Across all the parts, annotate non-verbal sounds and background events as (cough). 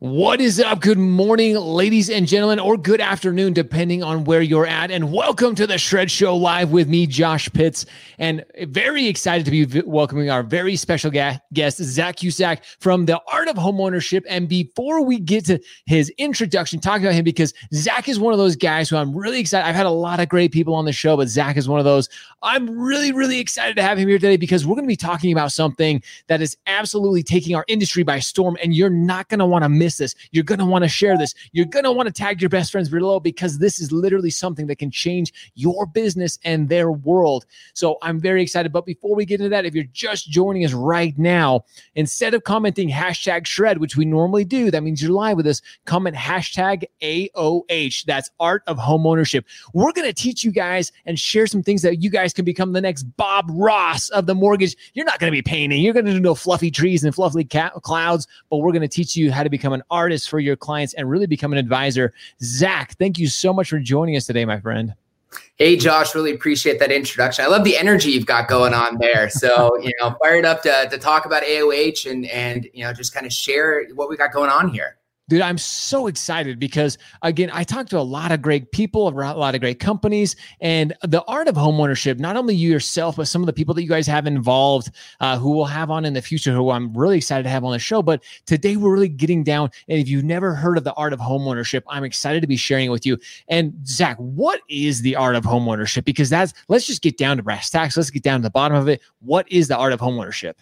What is up? Good morning, ladies and gentlemen, or good afternoon, depending on where you're at. And welcome to the Shred Show live with me, Josh Pitts. And very excited to be welcoming our very special guest, Zac Cusac from the Art of Homeownership. And before we get to his introduction, talk about him because Zac is one of those guys who I'm really excited. I've had a lot of great people on the show, but Zac is one of those. I'm really, really excited to have him here today because we're going to be talking about something that is absolutely taking our industry by storm. And you're not going to want to miss miss this. You're going to want to share this. You're going to want to tag your best friends below because this is literally something that can change your business and their world. So I'm very excited. But before we get into that, if you're just joining us right now, instead of commenting hashtag shred, which we normally do, that means you're live with us, comment hashtag AOH. That's art of home ownership. We're going to teach you guys and share some things that you guys can become the next Bob Ross of the mortgage. You're not going to be painting. You're going to do no fluffy trees and fluffy ca- clouds, but we're going to teach you how to become an artist for your clients and really become an advisor. Zac, thank you so much for joining us today, my friend. Hey, Josh, really appreciate that introduction. I love the energy you've got going on there. (laughs) So, you know, fired up to, to talk about AOH and, and, you know, just kind of share what we got going on here. Dude, I'm so excited because again, I talked to a lot of great people, a lot of great companies, and the art of homeownership. Not only you yourself, but some of the people that you guys have involved, uh, who we'll have on in the future, who I'm really excited to have on the show. But today we're really getting down. And if you've never heard of the art of homeownership, I'm excited to be sharing it with you. And Zac, what is the art of homeownership? Because that's let's just get down to brass tacks. Let's get down to the bottom of it. What is the art of homeownership?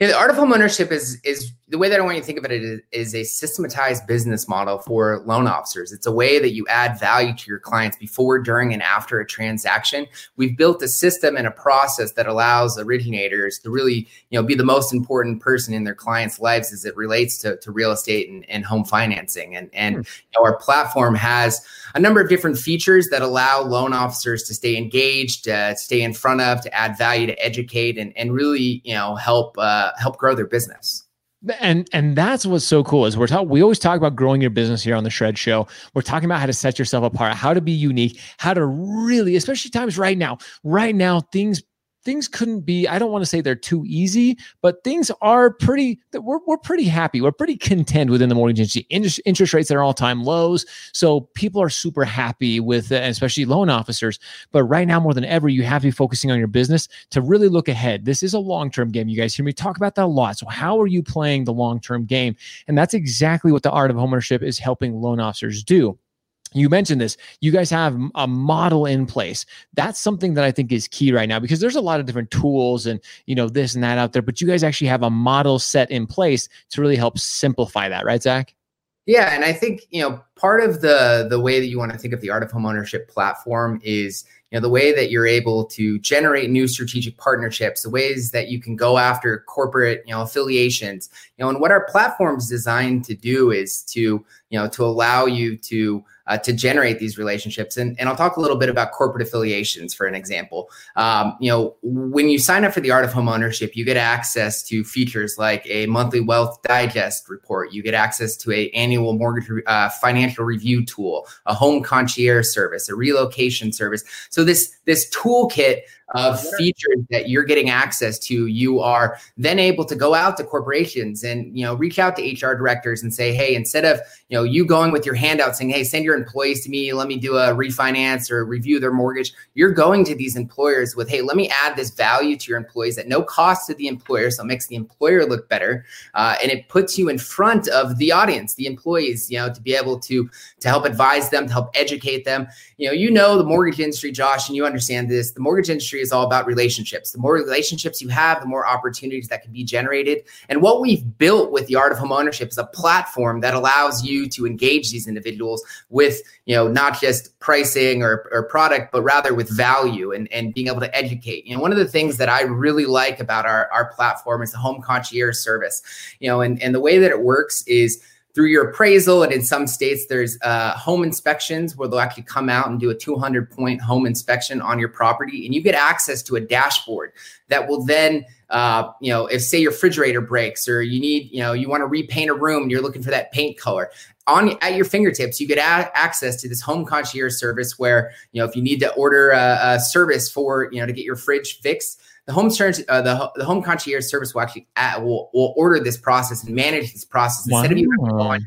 Yeah, the art of homeownership is is the way that I want you to think of it is, is, a systematized business model for loan officers. It's a way that you add value to your clients before, during, and after a transaction. We've built a system and a process that allows originators to really, you know, be the most important person in their clients' lives as it relates to, to real estate and, and home financing. And and hmm. you know, our platform has a number of different features that allow loan officers to stay engaged, uh, stay in front of, to add value, to educate, and and really, you know, help uh, help grow their business and and that's what's so cool is we're talking we always talk about growing your business here on the shred show. We're talking about how to set yourself apart how to be unique how to really especially times right now right now things things couldn't be i don't want to say they're too easy but things are pretty we're, we're pretty happy. We're pretty content within the mortgage industry. Interest, rates are all-time lows so people are super happy with especially loan officers. But right now more than ever you have to be focusing on your business to really look ahead. This is a long-term game you guys hear me talk about that a lot. So how are you playing the long-term game? And that's exactly what the art of homeownership is helping loan officers do you mentioned this. You guys have a model in place. That's something that i think is key right now because there's a lot of different tools and you know this and that out there but you guys actually have a model set in place to really help simplify that right zac? Yeah and i think you know part of the the way that you want to think of the art of homeownership platform is you know the way that you're able to generate new strategic partnerships the ways that you can go after corporate you know affiliations you know and what our platform is designed to do is to you know to allow you to uh, to generate these relationships. And, and I'll talk a little bit about corporate affiliations for an example. Um, you know, when you sign up for the Art of Home Ownership, you get access to features like a monthly wealth digest report. You get access to a annual mortgage uh, financial review tool, a home concierge service, a relocation service. So this this toolkit of features that you're getting access to you are then able to go out to corporations and you know reach out to hr directors and say hey instead of you know you going with your handout saying hey send your employees to me let me do a refinance or review their mortgage you're going to these employers with hey let me add this value to your employees at no cost to the employer so it makes the employer look better uh, and it puts you in front of the audience the employees you know to be able to to help advise them to help educate them. You know you know the mortgage industry josh and you understand this. The mortgage industry industry is all about relationships. The more relationships you have, the more opportunities that can be generated. And what we've built with the art of homeownership is a platform that allows you to engage these individuals with, you know, not just pricing or, or product, but rather with value and, and being able to educate. You know, one of the things that I really like about our, our platform is the home concierge service. You know, and, and the way that it works is through your appraisal. And in some states, there's uh, home inspections where they'll actually come out and do a 200 point home inspection on your property. And you get access to a dashboard that will then, uh, you know, if say your refrigerator breaks or you need, you know, you want to repaint a room and you're looking for that paint color. On at your fingertips, you get a- access to this home concierge service where you know if you need to order a, a service for you know to get your fridge fixed, the home uh, the, the home concierge service will actually will, will order this process and manage this process wow. instead of you going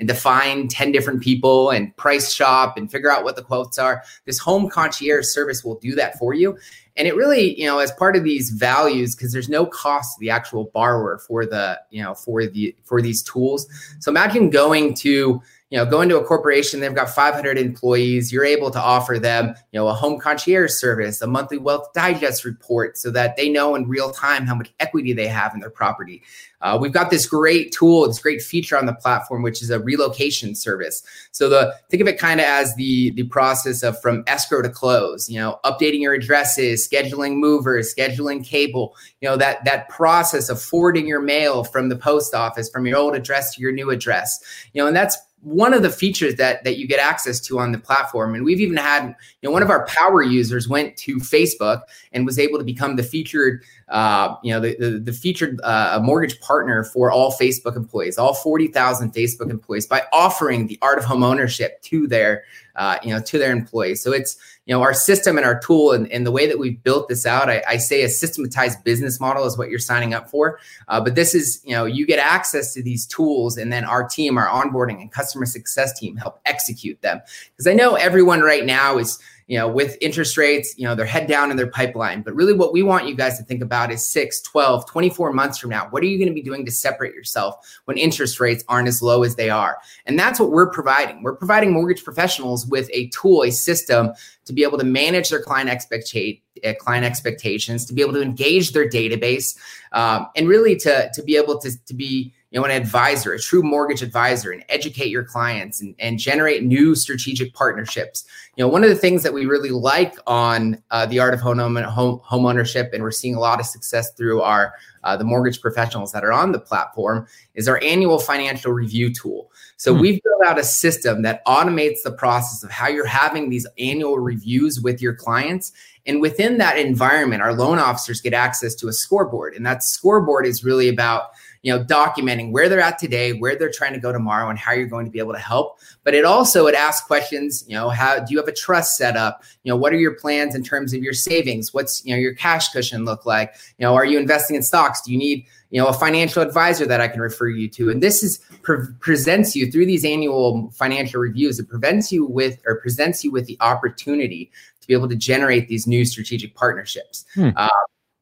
and define 10 different people and price shop and figure out what the quotes are. This home concierge service will do that for you. And it really, you know, as part of these values, because there's no cost to the actual borrower for the, you know, for the for these tools. So imagine going to you know, go into a corporation, they've got 500 employees, you're able to offer them, you know, a home concierge service, a monthly wealth digest report so that they know in real time how much equity they have in their property. Uh, we've got this great tool, this great feature on the platform, which is a relocation service. So the think of it kind of as the the process of from escrow to close. You know, updating your addresses, scheduling movers, scheduling cable. You know that that process of forwarding your mail from the post office from your old address to your new address. You know, and that's one of the features that that you get access to on the platform and we've even had you know one of our power users went to facebook and was able to become the featured uh, you know the, the, the featured uh, mortgage partner for all facebook employees all 40000 facebook employees by offering the art of home ownership to their uh, you know to their employees. So it's you know our system and our tool and, and the way that we've built this out I, I, say a systematized business model is what you're signing up for. Uh, but this is you know you get access to these tools and then our team our onboarding and customer success team help execute them. Because i know everyone right now is you know, with interest rates, you know, they're head down in their pipeline. But really, what we want you guys to think about is 6, 12, 24 months from now. What are you going to be doing to separate yourself when interest rates aren't as low as they are? And that's what we're providing. We're providing mortgage professionals with a tool, a system to be able to manage their client expectate uh, client expectations, to be able to engage their database, um, and really to to be able to to be you know, an advisor, a true mortgage advisor, and educate your clients and, and generate new strategic partnerships. You know, one of the things that we really like on uh, the art of home, home home ownership, and we're seeing a lot of success through our uh, the mortgage professionals that are on the platform, is our annual financial review tool. So hmm. we've built out a system that automates the process of how you're having these annual reviews with your clients. And within that environment, our loan officers get access to a scoreboard, and that scoreboard is really about you know documenting where they're at today where they're trying to go tomorrow and how you're going to be able to help. But it also it asks questions you know how do you have a trust set up? You know what are your plans in terms of your savings? What's you know your cash cushion look like? You know are you investing in stocks? Do you need you know a financial advisor that i can refer you to? And this is pre- presents you through these annual financial reviews it prevents you with or presents you with the opportunity to be able to generate these new strategic partnerships. Hmm. uh,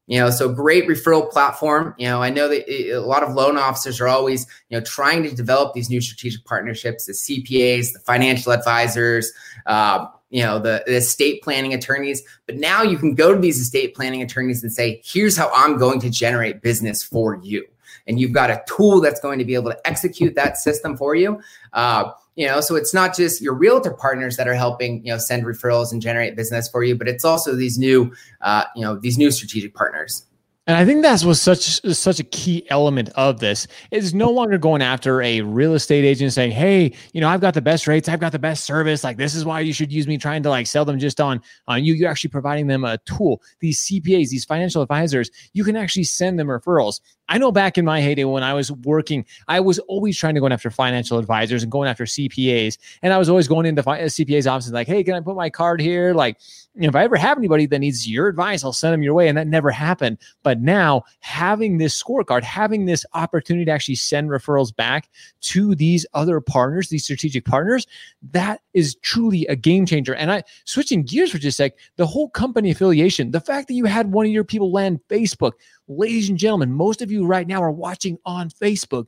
you know so great referral platform. You know i know that a lot of loan officers are always you know trying to develop these new strategic partnerships the cpas the financial advisors uh, you know the, the estate planning attorneys. But now you can go to these estate planning attorneys and say here's how i'm going to generate business for you. And you've got a tool that's going to be able to execute that system for you. Uh, you know so it's not just your realtor partners that are helping you know send referrals and generate business for you but it's also these new uh, you know these new strategic partners and I think that's was such such a key element of this is no longer going after a real estate agent saying, "Hey, you know, I've got the best rates, I've got the best service. Like this is why you should use me." Trying to like sell them just on on you. You're actually providing them a tool. These CPAs, these financial advisors, you can actually send them referrals. I know back in my heyday when I was working, I was always trying to go after financial advisors and going after CPAs. And I was always going into uh, CPA's offices like, hey, can I put my card here? Like, you know, if I ever have anybody that needs your advice, I'll send them your way. And that never happened. But now having this scorecard, having this opportunity to actually send referrals back to these other partners, these strategic partners, that is truly a game changer. And I switching gears for just a sec, the whole company affiliation, the fact that you had one of your people land Facebook, ladies and gentlemen, most of you right now are watching on Facebook.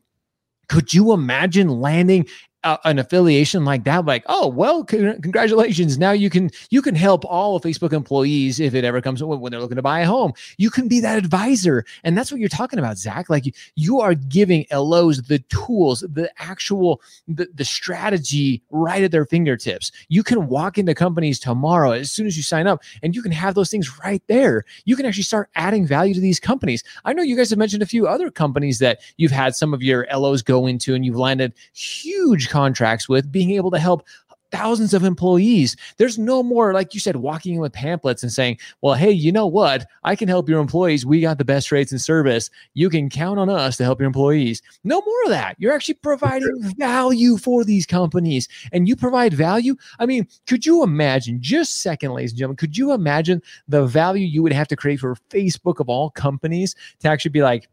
Could you imagine landing uh, an affiliation like that like oh well congratulations. Now you can you can help all facebook employees if it ever comes when they're looking to buy a home. You can be that advisor and that's what you're talking about zac. Like you, you are giving los the tools the actual the, the strategy right at their fingertips. You can walk into companies tomorrow as soon as you sign up and you can have those things right there. You can actually start adding value to these companies. I know you guys have mentioned a few other companies that you've had some of your los go into and you've landed huge contracts with, being able to help thousands of employees. There's no more, like you said, walking in with pamphlets and saying, well, hey, you know what? I can help your employees. We got the best rates and service. You can count on us to help your employees. No more of that. You're actually providing value for these companies and you provide value. I mean, could you imagine, just second, ladies and gentlemen, could you imagine the value you would have to create for Facebook of all companies to actually be like,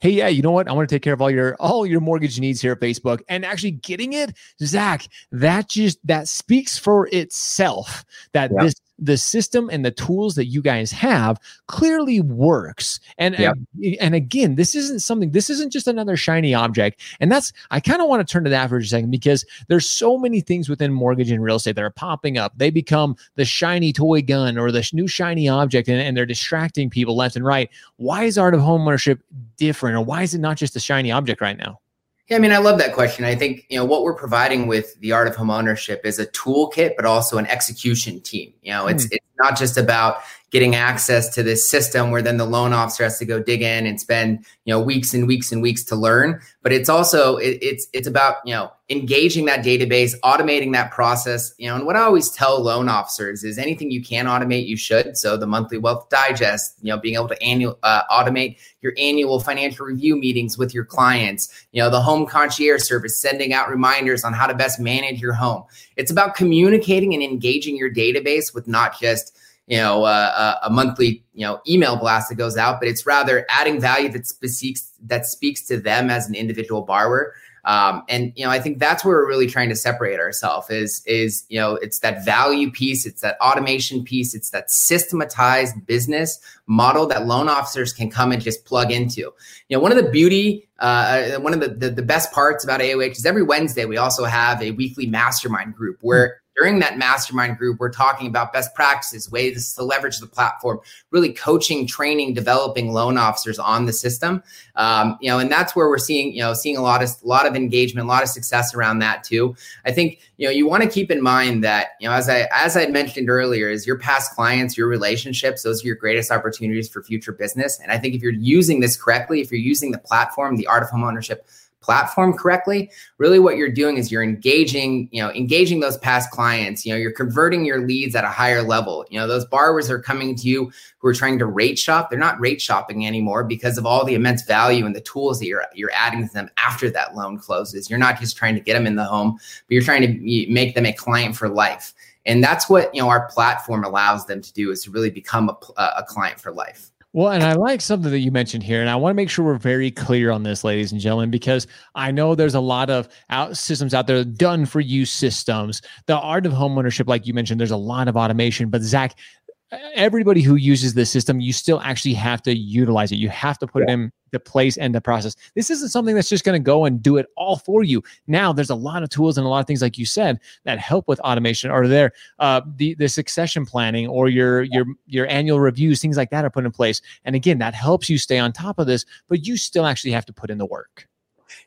hey, yeah, you know what? I want to take care of all your all your mortgage needs here at Facebook. And actually getting it, Zac, that just that speaks for itself that this the system and the tools that you guys have clearly works. And, and, and again, this isn't something, this isn't just another shiny object. And that's, I kind of want to turn to that for a second because there's so many things within mortgage and real estate that are popping up. They become the shiny toy gun or the new shiny object and, and they're distracting people left and right. Why is art of homeownership different or why is it not just a shiny object right now? Yeah, I mean, I love that question. I think you know what we're providing with the art of home ownership is a toolkit, but also an execution team. You know, it's mm. it's not just about getting access to this system where then the loan officer has to go dig in and spend you know weeks and weeks and weeks to learn. But it's also it, it's it's about you know engaging that database automating that process. You know and what i always tell loan officers is anything you can automate you should. So the monthly wealth digest you know being able to annual uh, automate your annual financial review meetings with your clients you know the home concierge service sending out reminders on how to best manage your home. It's about communicating and engaging your database with not just you know uh, a monthly you know email blast that goes out but it's rather adding value that speaks that speaks to them as an individual borrower. Um, and you know i think that's where we're really trying to separate ourselves is is you know it's that value piece it's that automation piece it's that systematized business model that loan officers can come and just plug into. You know one of the beauty uh, one of the, the, the best parts about aoh is every wednesday we also have a weekly mastermind group where during that mastermind group, we're talking about best practices, ways to leverage the platform, really coaching, training, developing loan officers on the system. Um, you know, and that's where we're seeing, you know, seeing a lot of a lot of engagement, a lot of success around that too. I think, you know, you want to keep in mind that, you know, as I as I mentioned earlier, is your past clients, your relationships, those are your greatest opportunities for future business. And I think if you're using this correctly, if you're using the platform, the art of homeownership platform correctly really what you're doing is you're engaging you know engaging those past clients you know you're converting your leads at a higher level. You know those borrowers are coming to you who are trying to rate shop. They're not rate shopping anymore because of all the immense value and the tools that you're you're adding to them after that loan closes. You're not just trying to get them in the home but you're trying to make them a client for life. And that's what you know our platform allows them to do is to really become a, a client for life well, and I like something that you mentioned here, and I want to make sure we're very clear on this, ladies and gentlemen, because I know there's a lot of out systems out there done for you systems. The art of homeownership, like you mentioned, there's a lot of automation, but Zac, everybody who uses this system, you still actually have to utilize it. You have to put yeah. it in the place and the process. This isn't something that's just going to go and do it all for you. Now, there's a lot of tools and a lot of things, like you said, that help with automation, Are there, uh, the the succession planning, or your your your annual reviews, things like that are put in place. And again, that helps you stay on top of this, but you still actually have to put in the work.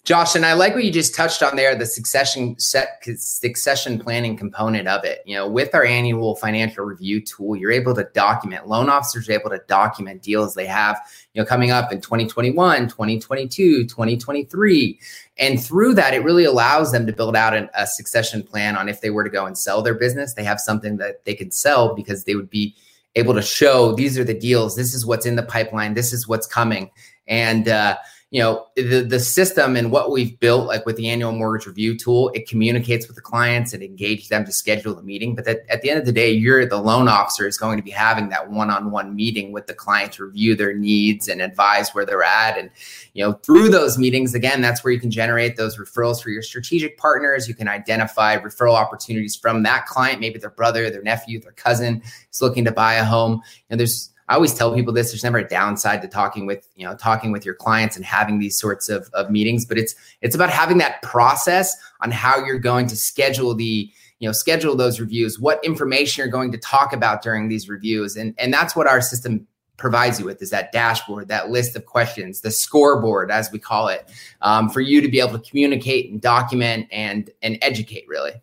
Josh, and I like what you just touched on there, the succession set succession planning component of it. You know, with our annual financial review tool, you're able to document loan officers are able to document deals they have, you know, coming up in 2021, 2022, 2023. And through that, it really allows them to build out an, a succession plan on if they were to go and sell their business, they have something that they could sell because they would be able to show these are the deals, this is what's in the pipeline, this is what's coming. And uh you know the, the system and what we've built like with the annual mortgage review tool it communicates with the clients and engages them to schedule the meeting. But that, at the end of the day you're the loan officer is going to be having that one-on-one meeting with the client to review their needs and advise where they're at. And you know through those meetings again that's where you can generate those referrals for your strategic partners. You can identify referral opportunities from that client. Maybe their brother their nephew their cousin is looking to buy a home. And there's I always tell people this: there's never a downside to talking with you know talking with your clients and having these sorts of, of meetings, but it's it's about having that process on how you're going to schedule the you know schedule those reviews, what information you're going to talk about during these reviews, and and that's what our system provides you with is that dashboard, that list of questions, the scoreboard as we call it, um, for you to be able to communicate and document and and educate really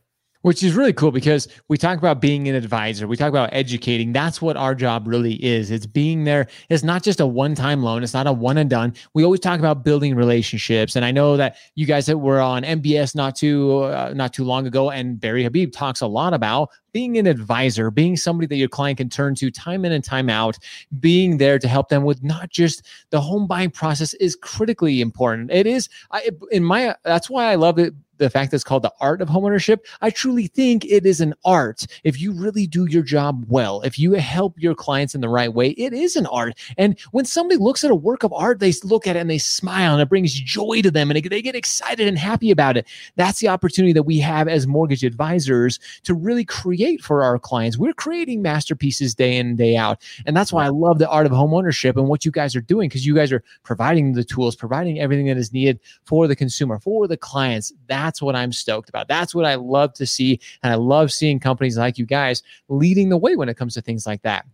which is really cool because we talk about being an advisor we talk about educating. That's what our job really is. It's being there. It's not just a one-time loan. It's not a one and done. We always talk about building relationships. And i know that you guys that were on mbs not too uh, not too long ago and barry habib talks a lot about being an advisor, being somebody that your client can turn to time in and time out, being there to help them with not just the home buying process is critically important. It is I, in my that's why I love it the fact that it's called the art of homeownership, I truly think it is an art. If you really do your job well, if you help your clients in the right way, it is an art. And when somebody looks at a work of art, they look at it and they smile and it brings joy to them and they get excited and happy about it. That's the opportunity that we have as mortgage advisors to really create for our clients. We're creating masterpieces day in and day out. And that's why I love the art of homeownership and what you guys are doing because you guys are providing the tools, providing everything that is needed for the consumer, for the clients. That's what I'm stoked about. That's what I love to see. And I love seeing companies like you guys leading the way when it comes to things like that.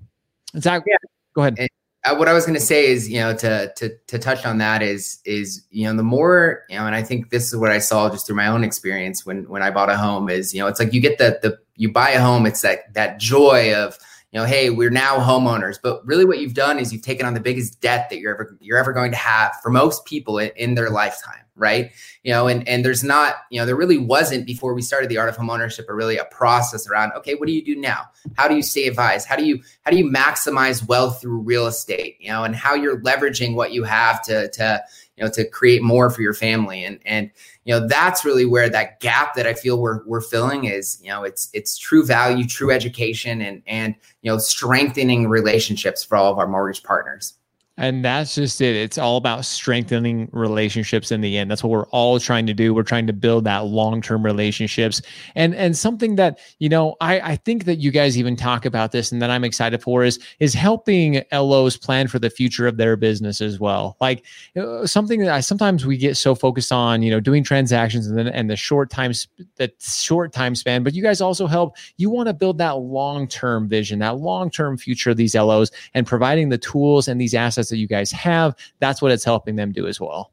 Zac, yeah. go ahead. And, uh, what I was going to say is, you know, to to to touch on that is is you know the more you know, and I think this is what I saw just through my own experience when when I bought a home is you know it's like you get the the you buy a home, it's that that joy of you know, hey, we're now homeowners. But really, what you've done is you've taken on the biggest debt that you're ever you're ever going to have for most people in, in, their lifetime, right? You know, and and there's not, you know, there really wasn't before we started the art of homeownership, or really a process around, okay, what do you do now? How do you stay advised? How do you how do you maximize wealth through real estate? You know, and how you're leveraging what you have to to you know to create more for your family and and you know that's really where that gap that i feel we're, we're filling is you know it's it's true value true education and and you know strengthening relationships for all of our mortgage partners and that's just it. It's all about strengthening relationships in the end. That's what we're all trying to do. We're trying to build that long-term relationships. And and something that, you know, I, I think that you guys even talk about this and that I'm excited for is is helping LOs plan for the future of their business as well. Like uh, something that I sometimes we get so focused on, you know, doing transactions and then and the short time that short time span, but you guys also help you want to build that long-term vision, that long-term future of these LOs and providing the tools and these assets that you guys have, that's what it's helping them do as well.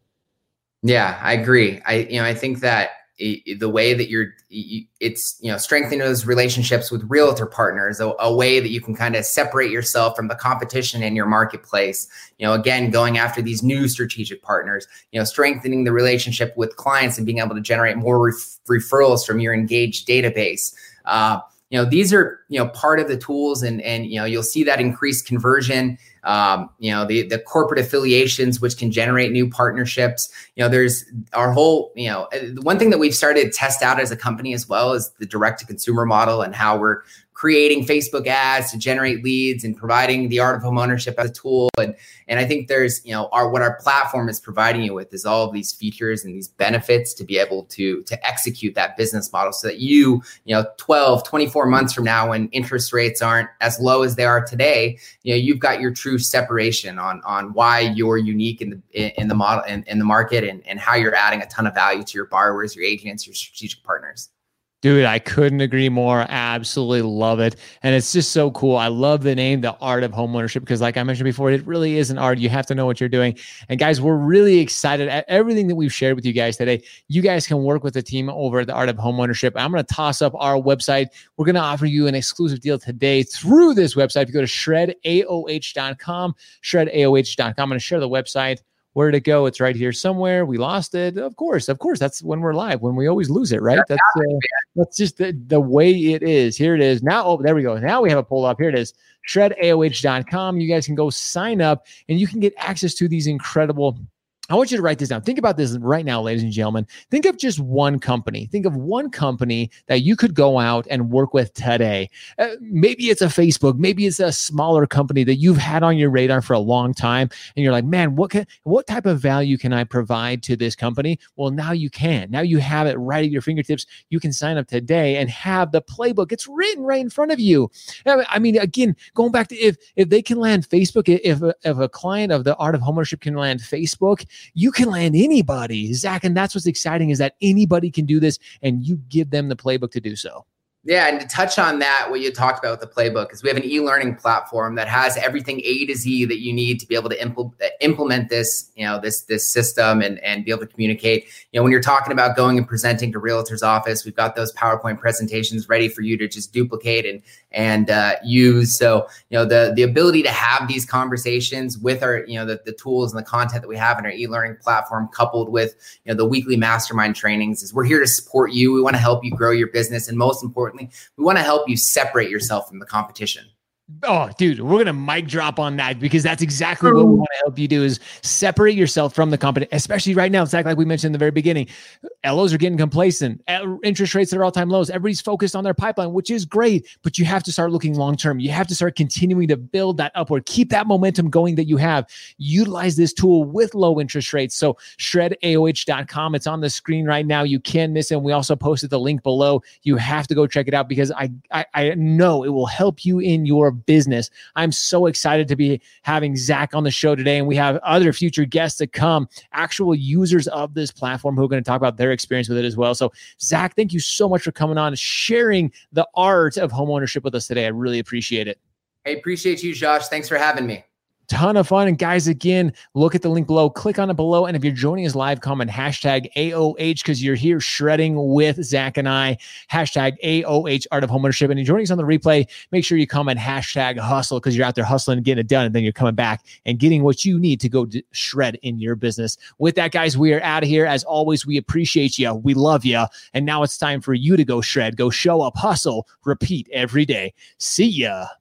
Yeah, I agree. I you know I think that the way that you're it's you know strengthening those relationships with realtor partners a, a way that you can kind of separate yourself from the competition in your marketplace you know again going after these new strategic partners you know strengthening the relationship with clients and being able to generate more ref- referrals from your engaged database uh, you know these are you know part of the tools and and you know you'll see that increased conversion um, you know the the corporate affiliations which can generate new partnerships. You know there's our whole you know uh, one thing that we've started to test out as a company as well is the direct to consumer model and how we're creating Facebook ads to generate leads and providing the art of homeownership as a tool. And and I think there's, you know, our what our platform is providing you with is all of these features and these benefits to be able to to execute that business model so that you, you know, 12, 24 months from now when interest rates aren't as low as they are today, you know, you've got your true separation on on why you're unique in the in the model in, in the market and, and how you're adding a ton of value to your borrowers, your agents, your strategic partners. Dude, I couldn't agree more. Absolutely love it. And it's just so cool. I love the name, The Art of Homeownership, because, like I mentioned before, it really is an art. You have to know what you're doing. And, guys, we're really excited at everything that we've shared with you guys today. You guys can work with the team over at The Art of Homeownership. I'm going to toss up our website. We're going to offer you an exclusive deal today through this website. If you go to shredaoh.com, shredaoh.com, I'm going to share the website where to go? It's right here somewhere. We lost it. Of course, of course. That's when we're live. When we always lose it, right? That's uh, that's just the, the way it is. Here it is. Now, oh, there we go. Now we have a pull up. Here it is. ShredAOH.com. You guys can go sign up and you can get access to these incredible I want you to write this down. Think about this right now, ladies and gentlemen. Think of just one company. Think of one company that you could go out and work with today. Uh, maybe it's a Facebook, maybe it's a smaller company that you've had on your radar for a long time, and you're like, man, what can, what type of value can I provide to this company? Well, now you can. Now you have it right at your fingertips. You can sign up today and have the playbook. It's written right in front of you. I mean, again, going back to if if they can land Facebook, if if a client of the Art of Homeownership can land Facebook you can land anybody, Zac. And that's what's exciting is that anybody can do this and you give them the playbook to do so. Yeah, and to touch on that, what you talked about with the playbook is we have an e-learning platform that has everything A to Z that you need to be able to impl- implement this, you know, this this system and and be able to communicate. You know, when you're talking about going and presenting to realtor's office, we've got those PowerPoint presentations ready for you to just duplicate and and uh, use. So, you know, the the ability to have these conversations with our, you know, the, the tools and the content that we have in our e-learning platform, coupled with you know the weekly mastermind trainings, is we're here to support you. We want to help you grow your business, and most importantly importantly, we want to help you separate yourself from the competition. Oh, dude, we're gonna mic drop on that because that's exactly what we want to help you do is separate yourself from the company, especially right now. Exactly like we mentioned in the very beginning. LOs are getting complacent, interest rates are all-time lows. Everybody's focused on their pipeline, which is great, but you have to start looking long-term. You have to start continuing to build that upward, keep that momentum going that you have. Utilize this tool with low interest rates. So shredaoh.com. It's on the screen right now. You can miss it. And we also posted the link below. You have to go check it out because I I, I know it will help you in your business. I'm so excited to be having Zac on the show today, and we have other future guests to come, actual users of this platform who are going to talk about their experience with it as well. So, Zac, thank you so much for coming on, sharing the art of homeownership with us today. I really appreciate it. Hey, appreciate you, Josh. Thanks for having me ton of fun. And guys, again, look at the link below, click on it below. And if you're joining us live, comment hashtag AOH because you're here shredding with Zac and I. Hashtag AOH Art of Homeownership. And you're joining us on the replay, make sure you comment hashtag hustle because you're out there hustling getting it done. And then you're coming back and getting what you need to go shred in your business. With that, guys, we are out of here. As always, we appreciate you. We love you. And now it's time for you to go shred, go show up, hustle, repeat every day. See ya.